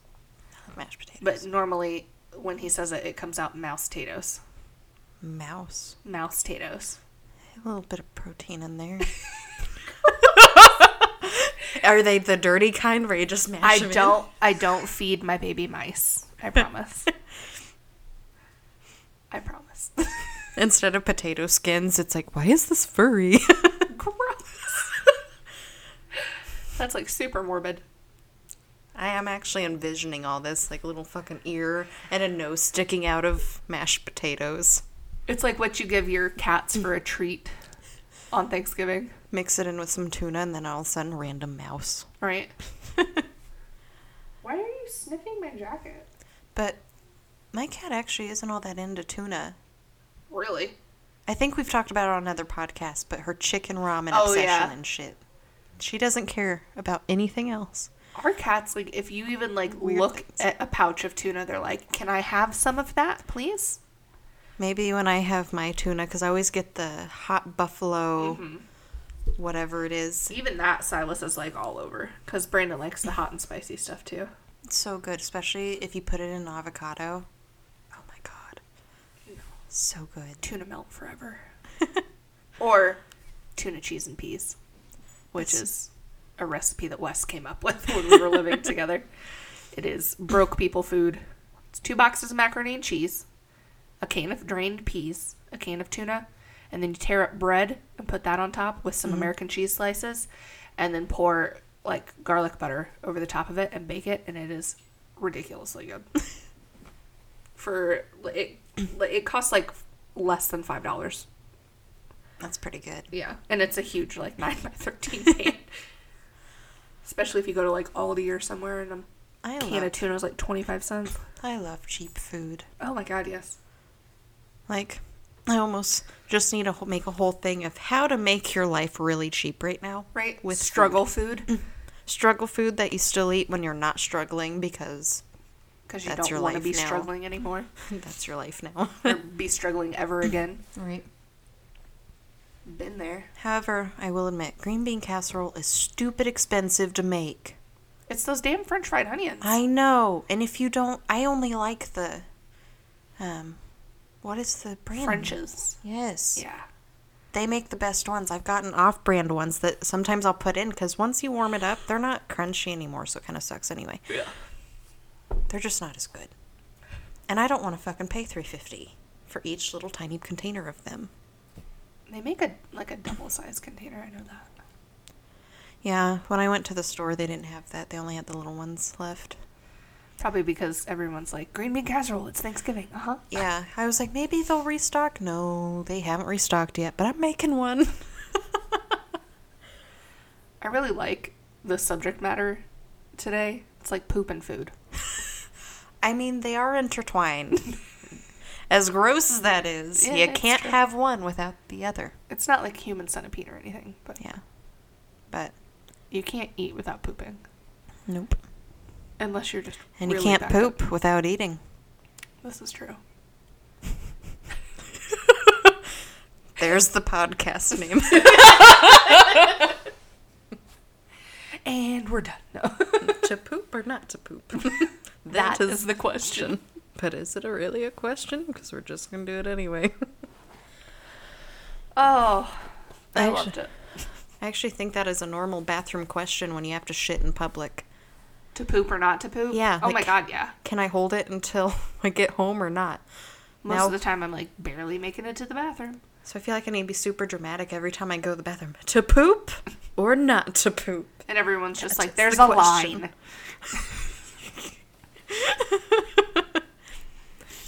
Speaker 6: Love Mashed potatoes.
Speaker 5: But normally, when he says it, it comes out mouse potatoes.
Speaker 6: Mouse.
Speaker 5: Mouse potatoes.
Speaker 6: A little bit of protein in there. Are they the dirty kind where you just mash
Speaker 5: I
Speaker 6: them in?
Speaker 5: don't. I don't feed my baby mice. I promise. I promise.
Speaker 6: Instead of potato skins, it's like, why is this furry?
Speaker 5: Gross. That's like super morbid.
Speaker 6: I am actually envisioning all this, like a little fucking ear and a nose sticking out of mashed potatoes.
Speaker 5: It's like what you give your cats for a treat on Thanksgiving,
Speaker 6: Mix it in with some tuna, and then all of a sudden, random mouse.
Speaker 5: right? Why are you sniffing my jacket?
Speaker 6: But my cat actually isn't all that into tuna.
Speaker 5: Really?
Speaker 6: I think we've talked about it on another podcast, but her chicken ramen
Speaker 5: Oh,
Speaker 6: obsession
Speaker 5: yeah.
Speaker 6: and shit. She doesn't care about anything else.
Speaker 5: Our cats, like, if you even like
Speaker 6: Weird
Speaker 5: look
Speaker 6: things.
Speaker 5: at a pouch of tuna, they're like, "Can I have some of that, please?"
Speaker 6: Maybe when I have my tuna, because I always get the hot buffalo,
Speaker 5: Mm-hmm.
Speaker 6: whatever it is.
Speaker 5: Even that, Silas is like all over because Brandon likes the hot and spicy stuff too.
Speaker 6: It's so good, especially if you put it in avocado. Oh my god. So good.
Speaker 5: Tuna melt forever, or tuna cheese and peas, which
Speaker 6: It's-
Speaker 5: is a recipe that Wes came up with when we were living together. It is broke people food. It's two boxes of macaroni and cheese, a can of drained peas, a can of tuna, and then you tear up bread and put that on top with some mm-hmm. American cheese slices, and then pour like garlic butter over the top of it and bake it, and it is ridiculously good. For it, it costs like less than five dollars.
Speaker 6: That's pretty good.
Speaker 5: Yeah, and it's a huge like nine by thirteen pan. Especially if you go to like Aldi or somewhere and a
Speaker 6: I
Speaker 5: can
Speaker 6: love,
Speaker 5: of tuna is like twenty five cents.
Speaker 6: I love cheap food.
Speaker 5: Oh my god, yes.
Speaker 6: Like, I almost just need to make a whole thing of how to make your life really cheap right now.
Speaker 5: Right
Speaker 6: With
Speaker 5: struggle food
Speaker 6: Struggle food that you still eat when you're not struggling because
Speaker 5: because you
Speaker 6: That's your
Speaker 5: don't want to be
Speaker 6: now.
Speaker 5: struggling anymore
Speaker 6: that's your life now.
Speaker 5: or be struggling ever again.
Speaker 6: right.
Speaker 5: Been there.
Speaker 6: However, I will admit, green bean casserole is stupid expensive to make.
Speaker 5: It's those damn French fried onions.
Speaker 6: I know. And if you don't, I only like the, um, what is the brand?
Speaker 5: French's.
Speaker 6: Yes.
Speaker 5: Yeah.
Speaker 6: They make the best ones. I've gotten off brand ones that sometimes I'll put in because once you warm it up, they're not crunchy anymore, so it kind of sucks anyway.
Speaker 5: Yeah.
Speaker 6: They're just not as good. And I don't want to fucking pay 350 for each little tiny container of them.
Speaker 5: They make a like a double sized container. I know that.
Speaker 6: Yeah, when I went to the store, they didn't have that. They only had the little ones left.
Speaker 5: Probably because everyone's like green bean casserole. It's Thanksgiving. Uh huh.
Speaker 6: Yeah, I was like, maybe they'll restock. No, they haven't restocked yet, but I'm making one.
Speaker 5: I really like the subject matter today. It's like poop and food.
Speaker 6: I mean, they are intertwined. as gross as that is,
Speaker 5: Yeah,
Speaker 6: you can't
Speaker 5: true.
Speaker 6: have one without the other.
Speaker 5: It's not like human centipede or anything, but
Speaker 6: Yeah. But,
Speaker 5: you can't eat without pooping
Speaker 6: nope.
Speaker 5: Unless you're just
Speaker 6: And you can't
Speaker 5: backed up.
Speaker 6: poop without eating.
Speaker 5: This is true.
Speaker 6: There's the podcast name.
Speaker 5: And we're done. No.
Speaker 6: to poop or not to poop?
Speaker 5: that is the question.
Speaker 6: But is it a really a question? Because we're just going to do it anyway.
Speaker 5: Oh, I
Speaker 6: Actu-
Speaker 5: loved it.
Speaker 6: I actually think that is a normal bathroom question when you have to shit in public.
Speaker 5: To poop or not to poop?
Speaker 6: Yeah,
Speaker 5: Oh my god, yeah.
Speaker 6: Can I hold it until I get home or not?
Speaker 5: Most
Speaker 6: Now-
Speaker 5: of the time, I'm like barely making it to the bathroom.
Speaker 6: So I feel like I need to be super dramatic every time I go to the bathroom. To poop or not to poop?
Speaker 5: And everyone's just
Speaker 6: That's
Speaker 5: like, there's
Speaker 6: the
Speaker 5: a
Speaker 6: question.
Speaker 5: line.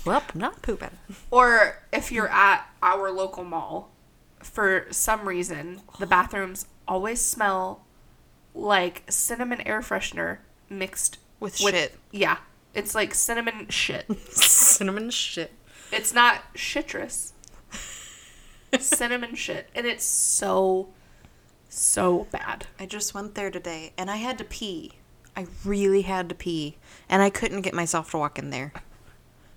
Speaker 6: Well, I'm not pooping.
Speaker 5: Or if you're at our local mall, for some reason, the bathrooms always smell like cinnamon air freshener mixed
Speaker 6: With shit.
Speaker 5: Yeah. It's like cinnamon shit.
Speaker 6: Cinnamon shit.
Speaker 5: It's not citrus. cinnamon shit. And it's so, so bad.
Speaker 6: I just went there today and I had to pee. I really had to pee. And I couldn't get myself to walk in there.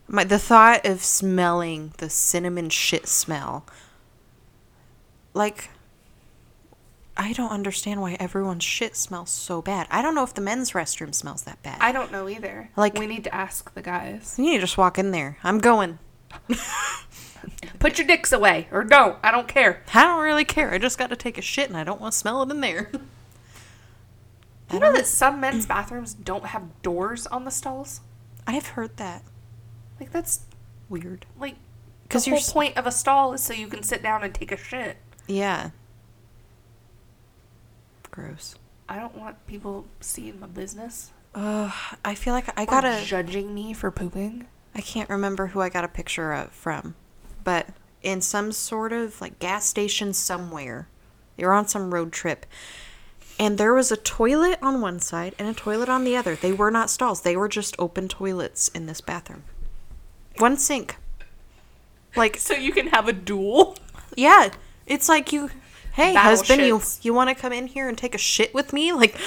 Speaker 6: My, the thought of smelling the cinnamon shit smell. Like, I don't understand why everyone's shit smells so bad. I don't know if the men's restroom smells that bad.
Speaker 5: I don't know either.
Speaker 6: Like-
Speaker 5: we need to ask the guys.
Speaker 6: you need to just walk in there. I'm going.
Speaker 5: Put your dicks away or don't. I don't care.
Speaker 6: I don't really care. I just got to take a shit and I don't want to smell it in there.
Speaker 5: You know that some men's bathrooms don't have doors on the stalls?
Speaker 6: I've heard that.
Speaker 5: Like that's
Speaker 6: Weird.
Speaker 5: like
Speaker 6: Because
Speaker 5: the whole point of a stall is so you can sit down and take a shit.
Speaker 6: yeah. Gross.
Speaker 5: I don't want people seeing my business.
Speaker 6: Uh, I feel like I gotta.
Speaker 5: judging me for pooping.
Speaker 6: I can't remember who I got a picture of from, but in some sort of like gas station somewhere, they were on some road trip, and there was a toilet on one side and a toilet on the other. They were not stalls; they were just open toilets in this bathroom. One sink. Like
Speaker 5: So you can have a duel.
Speaker 6: yeah, it's like you. Hey, husband, you you want to come in here and take a shit with me? Like,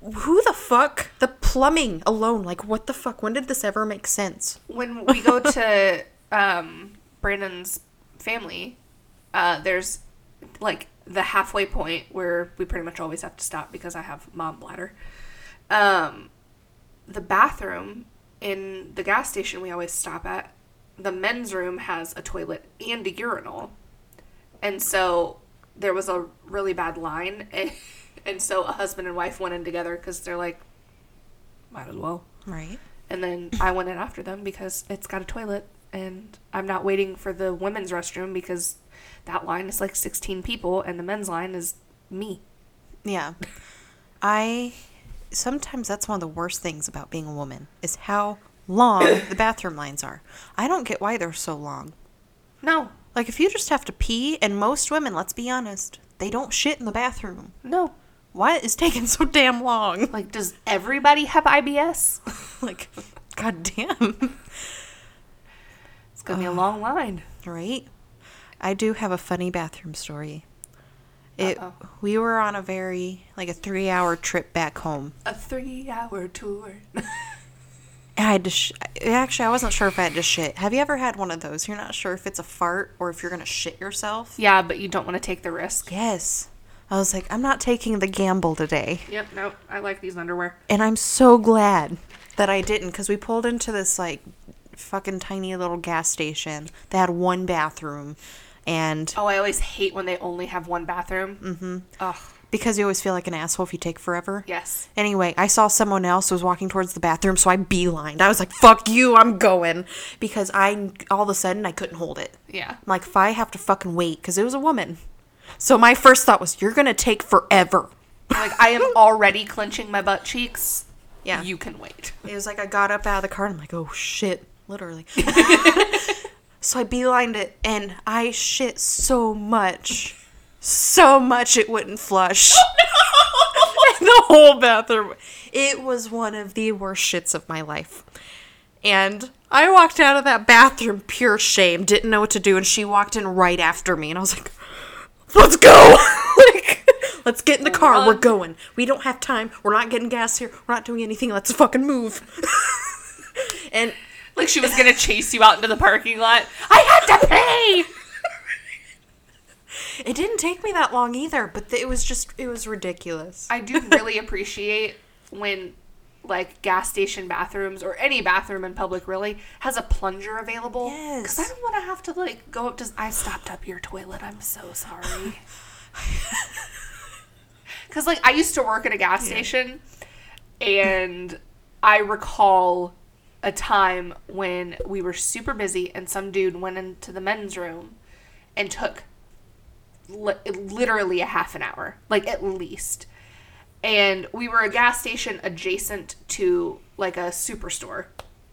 Speaker 6: who the fuck? The plumbing alone. Like, what the fuck? When did this ever make sense?
Speaker 5: when we go to um, Brandon's family, uh, there's like the halfway point where we pretty much always have to stop because I have mom bladder. Um, the bathroom in the gas station we always stop at, the men's room has a toilet and a urinal. And so there was a really bad line. And, and so a husband and wife went in together because they're like, might as well.
Speaker 6: Right.
Speaker 5: And then I went in after them because it's got a toilet and I'm not waiting for the women's restroom because that line is like 16 people and the men's line is me.
Speaker 6: Yeah. I sometimes that's one of the worst things about being a woman is how long the bathroom lines are. I don't get why they're so long.
Speaker 5: No,
Speaker 6: Like if you just have to pee and most women, let's be honest, they don't shit in the bathroom.
Speaker 5: no.
Speaker 6: Why is taking so damn long?
Speaker 5: Like, does everybody have IBS?
Speaker 6: like god damn.
Speaker 5: It's gonna be a long line.
Speaker 6: Right? I do have a funny bathroom story. It
Speaker 5: Uh-oh.
Speaker 6: we were on a very like a 3-hour trip back home.
Speaker 5: A three hour tour.
Speaker 6: I had to. Sh- actually, I wasn't sure if I had to shit. Have you ever had one of those? You're not sure if it's a fart or if you're gonna shit yourself.
Speaker 5: yeah, but you don't want to take the risk.
Speaker 6: Yes. I was like, I'm not taking the gamble today,
Speaker 5: Yep, no, I like these underwear.
Speaker 6: and I'm so glad that I didn't because we pulled into this like fucking tiny little gas station. They had one bathroom, and
Speaker 5: Oh, I always hate when they only have one bathroom. Mm-hmm. Ugh,
Speaker 6: because you always feel like an asshole if you take forever.
Speaker 5: yes.
Speaker 6: Anyway, I saw someone else was walking towards the bathroom, so I beelined. I was like, "Fuck you, I'm going," because I all of a sudden I couldn't hold it.
Speaker 5: Yeah.
Speaker 6: I'm like, if I have to fucking wait, because it was a woman. So my first thought was, you're gonna take forever.
Speaker 5: Like, I am already clenching my butt cheeks.
Speaker 6: Yeah.
Speaker 5: You can wait.
Speaker 6: It was like I got up out of the car and I'm like, oh shit, literally. so I beelined it and I shit so much, so much it wouldn't flush. Oh, and the whole bathroom. It was one of the worst shits of my life. And I walked out of that bathroom pure shame, didn't know what to do, and she walked in right after me, and I was like, let's go! like, let's get in the oh, car, we're going. We don't have time, we're not getting gas here, we're not doing anything, let's fucking move. and
Speaker 5: Like she was gonna chase you out into the parking lot. I had to pay.
Speaker 6: It didn't take me that long either, but th- it was just, it was ridiculous.
Speaker 5: I do really appreciate when like gas station bathrooms or any bathroom in public really has a plunger available.
Speaker 6: Yes.
Speaker 5: Because I don't want to have to like go up to. I stopped up your toilet. I'm so sorry. Because like I used to work at a gas station, and I recall a time when we were super busy and some dude went into the men's room and took li- literally a half an hour, like at least. And we were a gas station adjacent to like a superstore,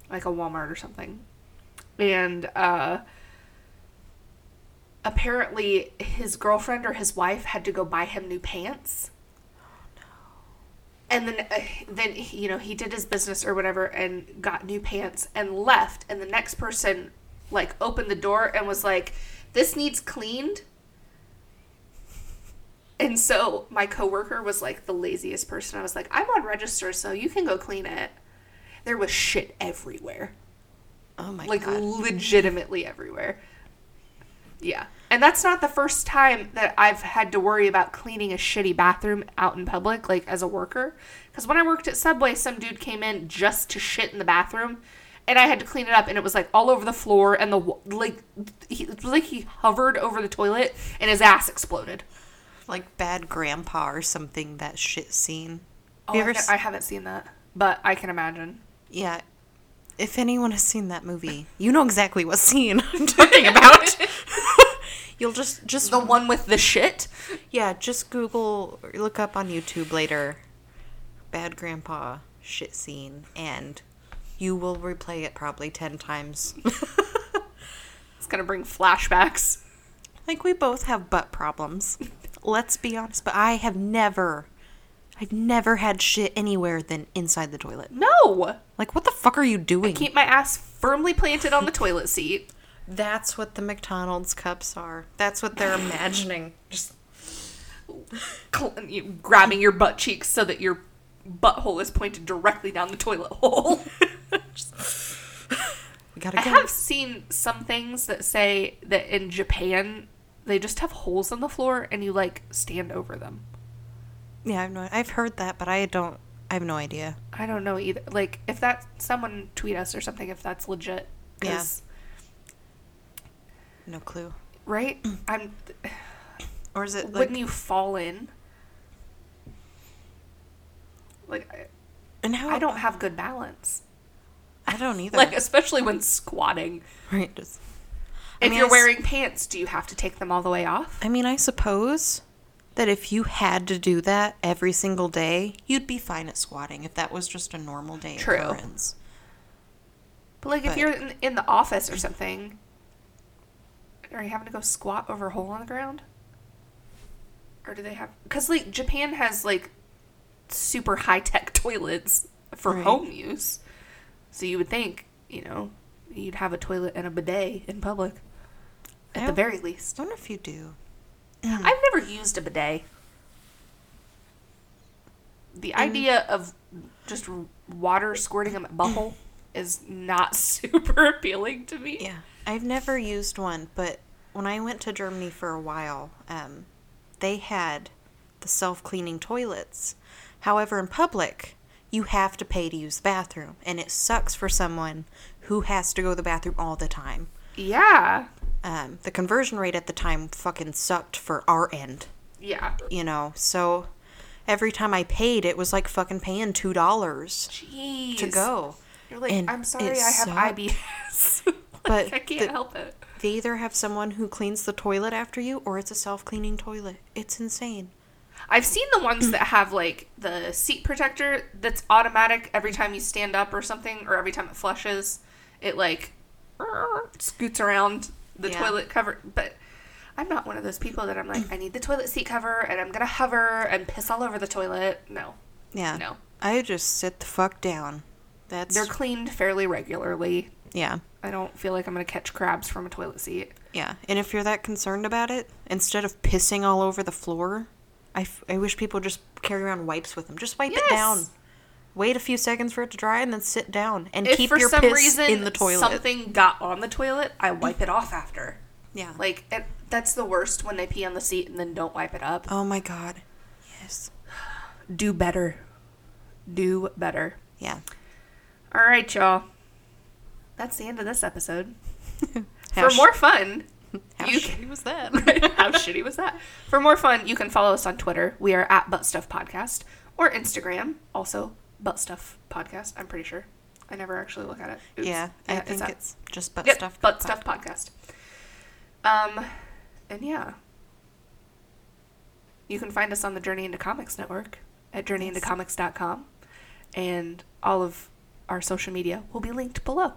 Speaker 5: like a Walmart or something. And uh apparently his girlfriend or his wife had to go buy him new pants. And then, uh, then you know, he did his business or whatever, and got new pants and left. And the next person, like, opened the door and was like, "This needs cleaned." And so my coworker was like the laziest person. I was like, "I'm on register, so you can go clean it." There was shit everywhere,
Speaker 6: Oh my
Speaker 5: like
Speaker 6: god.
Speaker 5: legitimately everywhere. Yeah. And that's not the first time that I've had to worry about cleaning a shitty bathroom out in public, like as a worker. Because when I worked at Subway, some dude came in just to shit in the bathroom, and I had to clean it up, and it was like all over the floor, and the like, he, it was like he hovered over the toilet, and his ass exploded.
Speaker 6: Like bad grandpa or something, that shit scene.
Speaker 5: Oh,
Speaker 6: ever
Speaker 5: I haven't seen that, but I can imagine.
Speaker 6: yeah If anyone has seen that movie, you know exactly what scene I'm talking about. You'll just just
Speaker 5: The one with the shit?
Speaker 6: yeah, just Google or look up on YouTube later. Bad grandpa shit scene and you will replay it probably 10 times.
Speaker 5: It's gonna bring flashbacks.
Speaker 6: like we both have butt problems. Let's be honest, but I have never I've never had shit anywhere than inside the toilet.
Speaker 5: No!
Speaker 6: Like what the fuck are you doing?
Speaker 5: Keep my ass firmly planted on the toilet seat.
Speaker 6: That's what the McDonald's cups are. That's what they're imagining. Just
Speaker 5: you grabbing your butt cheeks so that your butthole is pointed directly down the toilet hole.
Speaker 6: we gotta
Speaker 5: I have seen some things that say that in Japan they just have holes in the floor and you like stand over them.
Speaker 6: Yeah, I've no, I've heard that, but I don't. I have no idea.
Speaker 5: I don't know either. Like if that someone tweet us or something if that's legit. 'cause-
Speaker 6: No clue.
Speaker 5: Right? I'm.
Speaker 6: Or is it like?
Speaker 5: wouldn't you fall in? Like I,
Speaker 6: and how
Speaker 5: I don't have good balance.
Speaker 6: I don't either.
Speaker 5: Like especially when squatting.
Speaker 6: right. Just,
Speaker 5: If
Speaker 6: mean,
Speaker 5: you're
Speaker 6: I s-
Speaker 5: wearing pants, do you have to take them all the way off?
Speaker 6: I mean, I suppose that if you had to do that every single day, you'd be fine at squatting if that was just a normal day
Speaker 5: True.
Speaker 6: occurrence.
Speaker 5: But like if
Speaker 6: But-
Speaker 5: you're in, in the office or something, are you having to go squat over a hole in the ground? Or do they have? Because like Japan has like super high tech toilets for
Speaker 6: Right.
Speaker 5: home use, so you would think you know you'd have a toilet and a bidet in public at
Speaker 6: I
Speaker 5: the very least.
Speaker 6: I wonder if you do.
Speaker 5: I've never used a bidet. The idea of just water squirting in my butthole is not super appealing to me.
Speaker 6: Yeah, I've never used one, but when I went to Germany for a while, um, they had the self-cleaning toilets. However, in public, you have to pay to use the bathroom, and it sucks for someone who has to go to the bathroom all the time.
Speaker 5: Yeah.
Speaker 6: Um, the conversion rate at the time fucking sucked for our end,
Speaker 5: Yeah.
Speaker 6: you know. So every time I paid, it was like fucking paying two dollars
Speaker 5: Jeez.
Speaker 6: to go.
Speaker 5: You're like,
Speaker 6: And
Speaker 5: I'm sorry, I have
Speaker 6: sucked.
Speaker 5: IBS. like,
Speaker 6: But
Speaker 5: I can't
Speaker 6: the-
Speaker 5: help it.
Speaker 6: They either have someone who cleans the toilet after you, or it's a self-cleaning toilet. It's insane.
Speaker 5: I've seen the ones that have like the seat protector that's automatic every time you stand up or something, or every time it flushes, it like scoots around the
Speaker 6: Yeah.
Speaker 5: toilet cover. But I'm not one of those people that I'm like, I need the toilet seat cover and I'm gonna hover and piss all over the toilet. No,
Speaker 6: Yeah.
Speaker 5: No.
Speaker 6: I just sit the fuck down. That's
Speaker 5: they're cleaned fairly regularly.
Speaker 6: yeah.
Speaker 5: I don't feel like I'm gonna catch crabs from a toilet seat.
Speaker 6: Yeah. And if you're that concerned about it, instead of pissing all over the floor, I, f- I wish people just carry around wipes with them. Just wipe
Speaker 5: Yes.
Speaker 6: it down. Wait a few seconds for it to dry and then sit down and
Speaker 5: If
Speaker 6: keep your piss
Speaker 5: reason
Speaker 6: in the toilet.
Speaker 5: something got on the toilet, I wipe it off after.
Speaker 6: Yeah.
Speaker 5: Like it, that's the worst when they pee on the seat and then don't wipe it up.
Speaker 6: oh my god. Yes.
Speaker 5: Do better. Do better.
Speaker 6: Yeah.
Speaker 5: All right, y'all. That's the end of this episode. For
Speaker 6: sh-
Speaker 5: more fun,
Speaker 6: How
Speaker 5: you
Speaker 6: shitty was that?
Speaker 5: How shitty was that? For more fun, you can follow us on Twitter. We are at Butt Stuff Podcast or Instagram, also Butt Stuff Podcast. I'm pretty sure. I never actually look at it. Oops.
Speaker 6: yeah, I think
Speaker 5: at-
Speaker 6: it's just butt
Speaker 5: Yep,
Speaker 6: stuff.
Speaker 5: Butt Stuff Podcast. Um, and yeah, you can find us on the Journey into Comics network at journeyintocomics.com, and all of our social media will be linked below,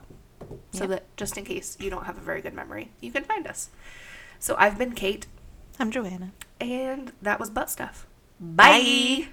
Speaker 5: so
Speaker 6: Yep.
Speaker 5: that just in case you don't have a very good memory, you can find us. So I've been Kate,
Speaker 6: I'm Joanna.
Speaker 5: and that was Butt Stuff. Bye.
Speaker 6: Bye.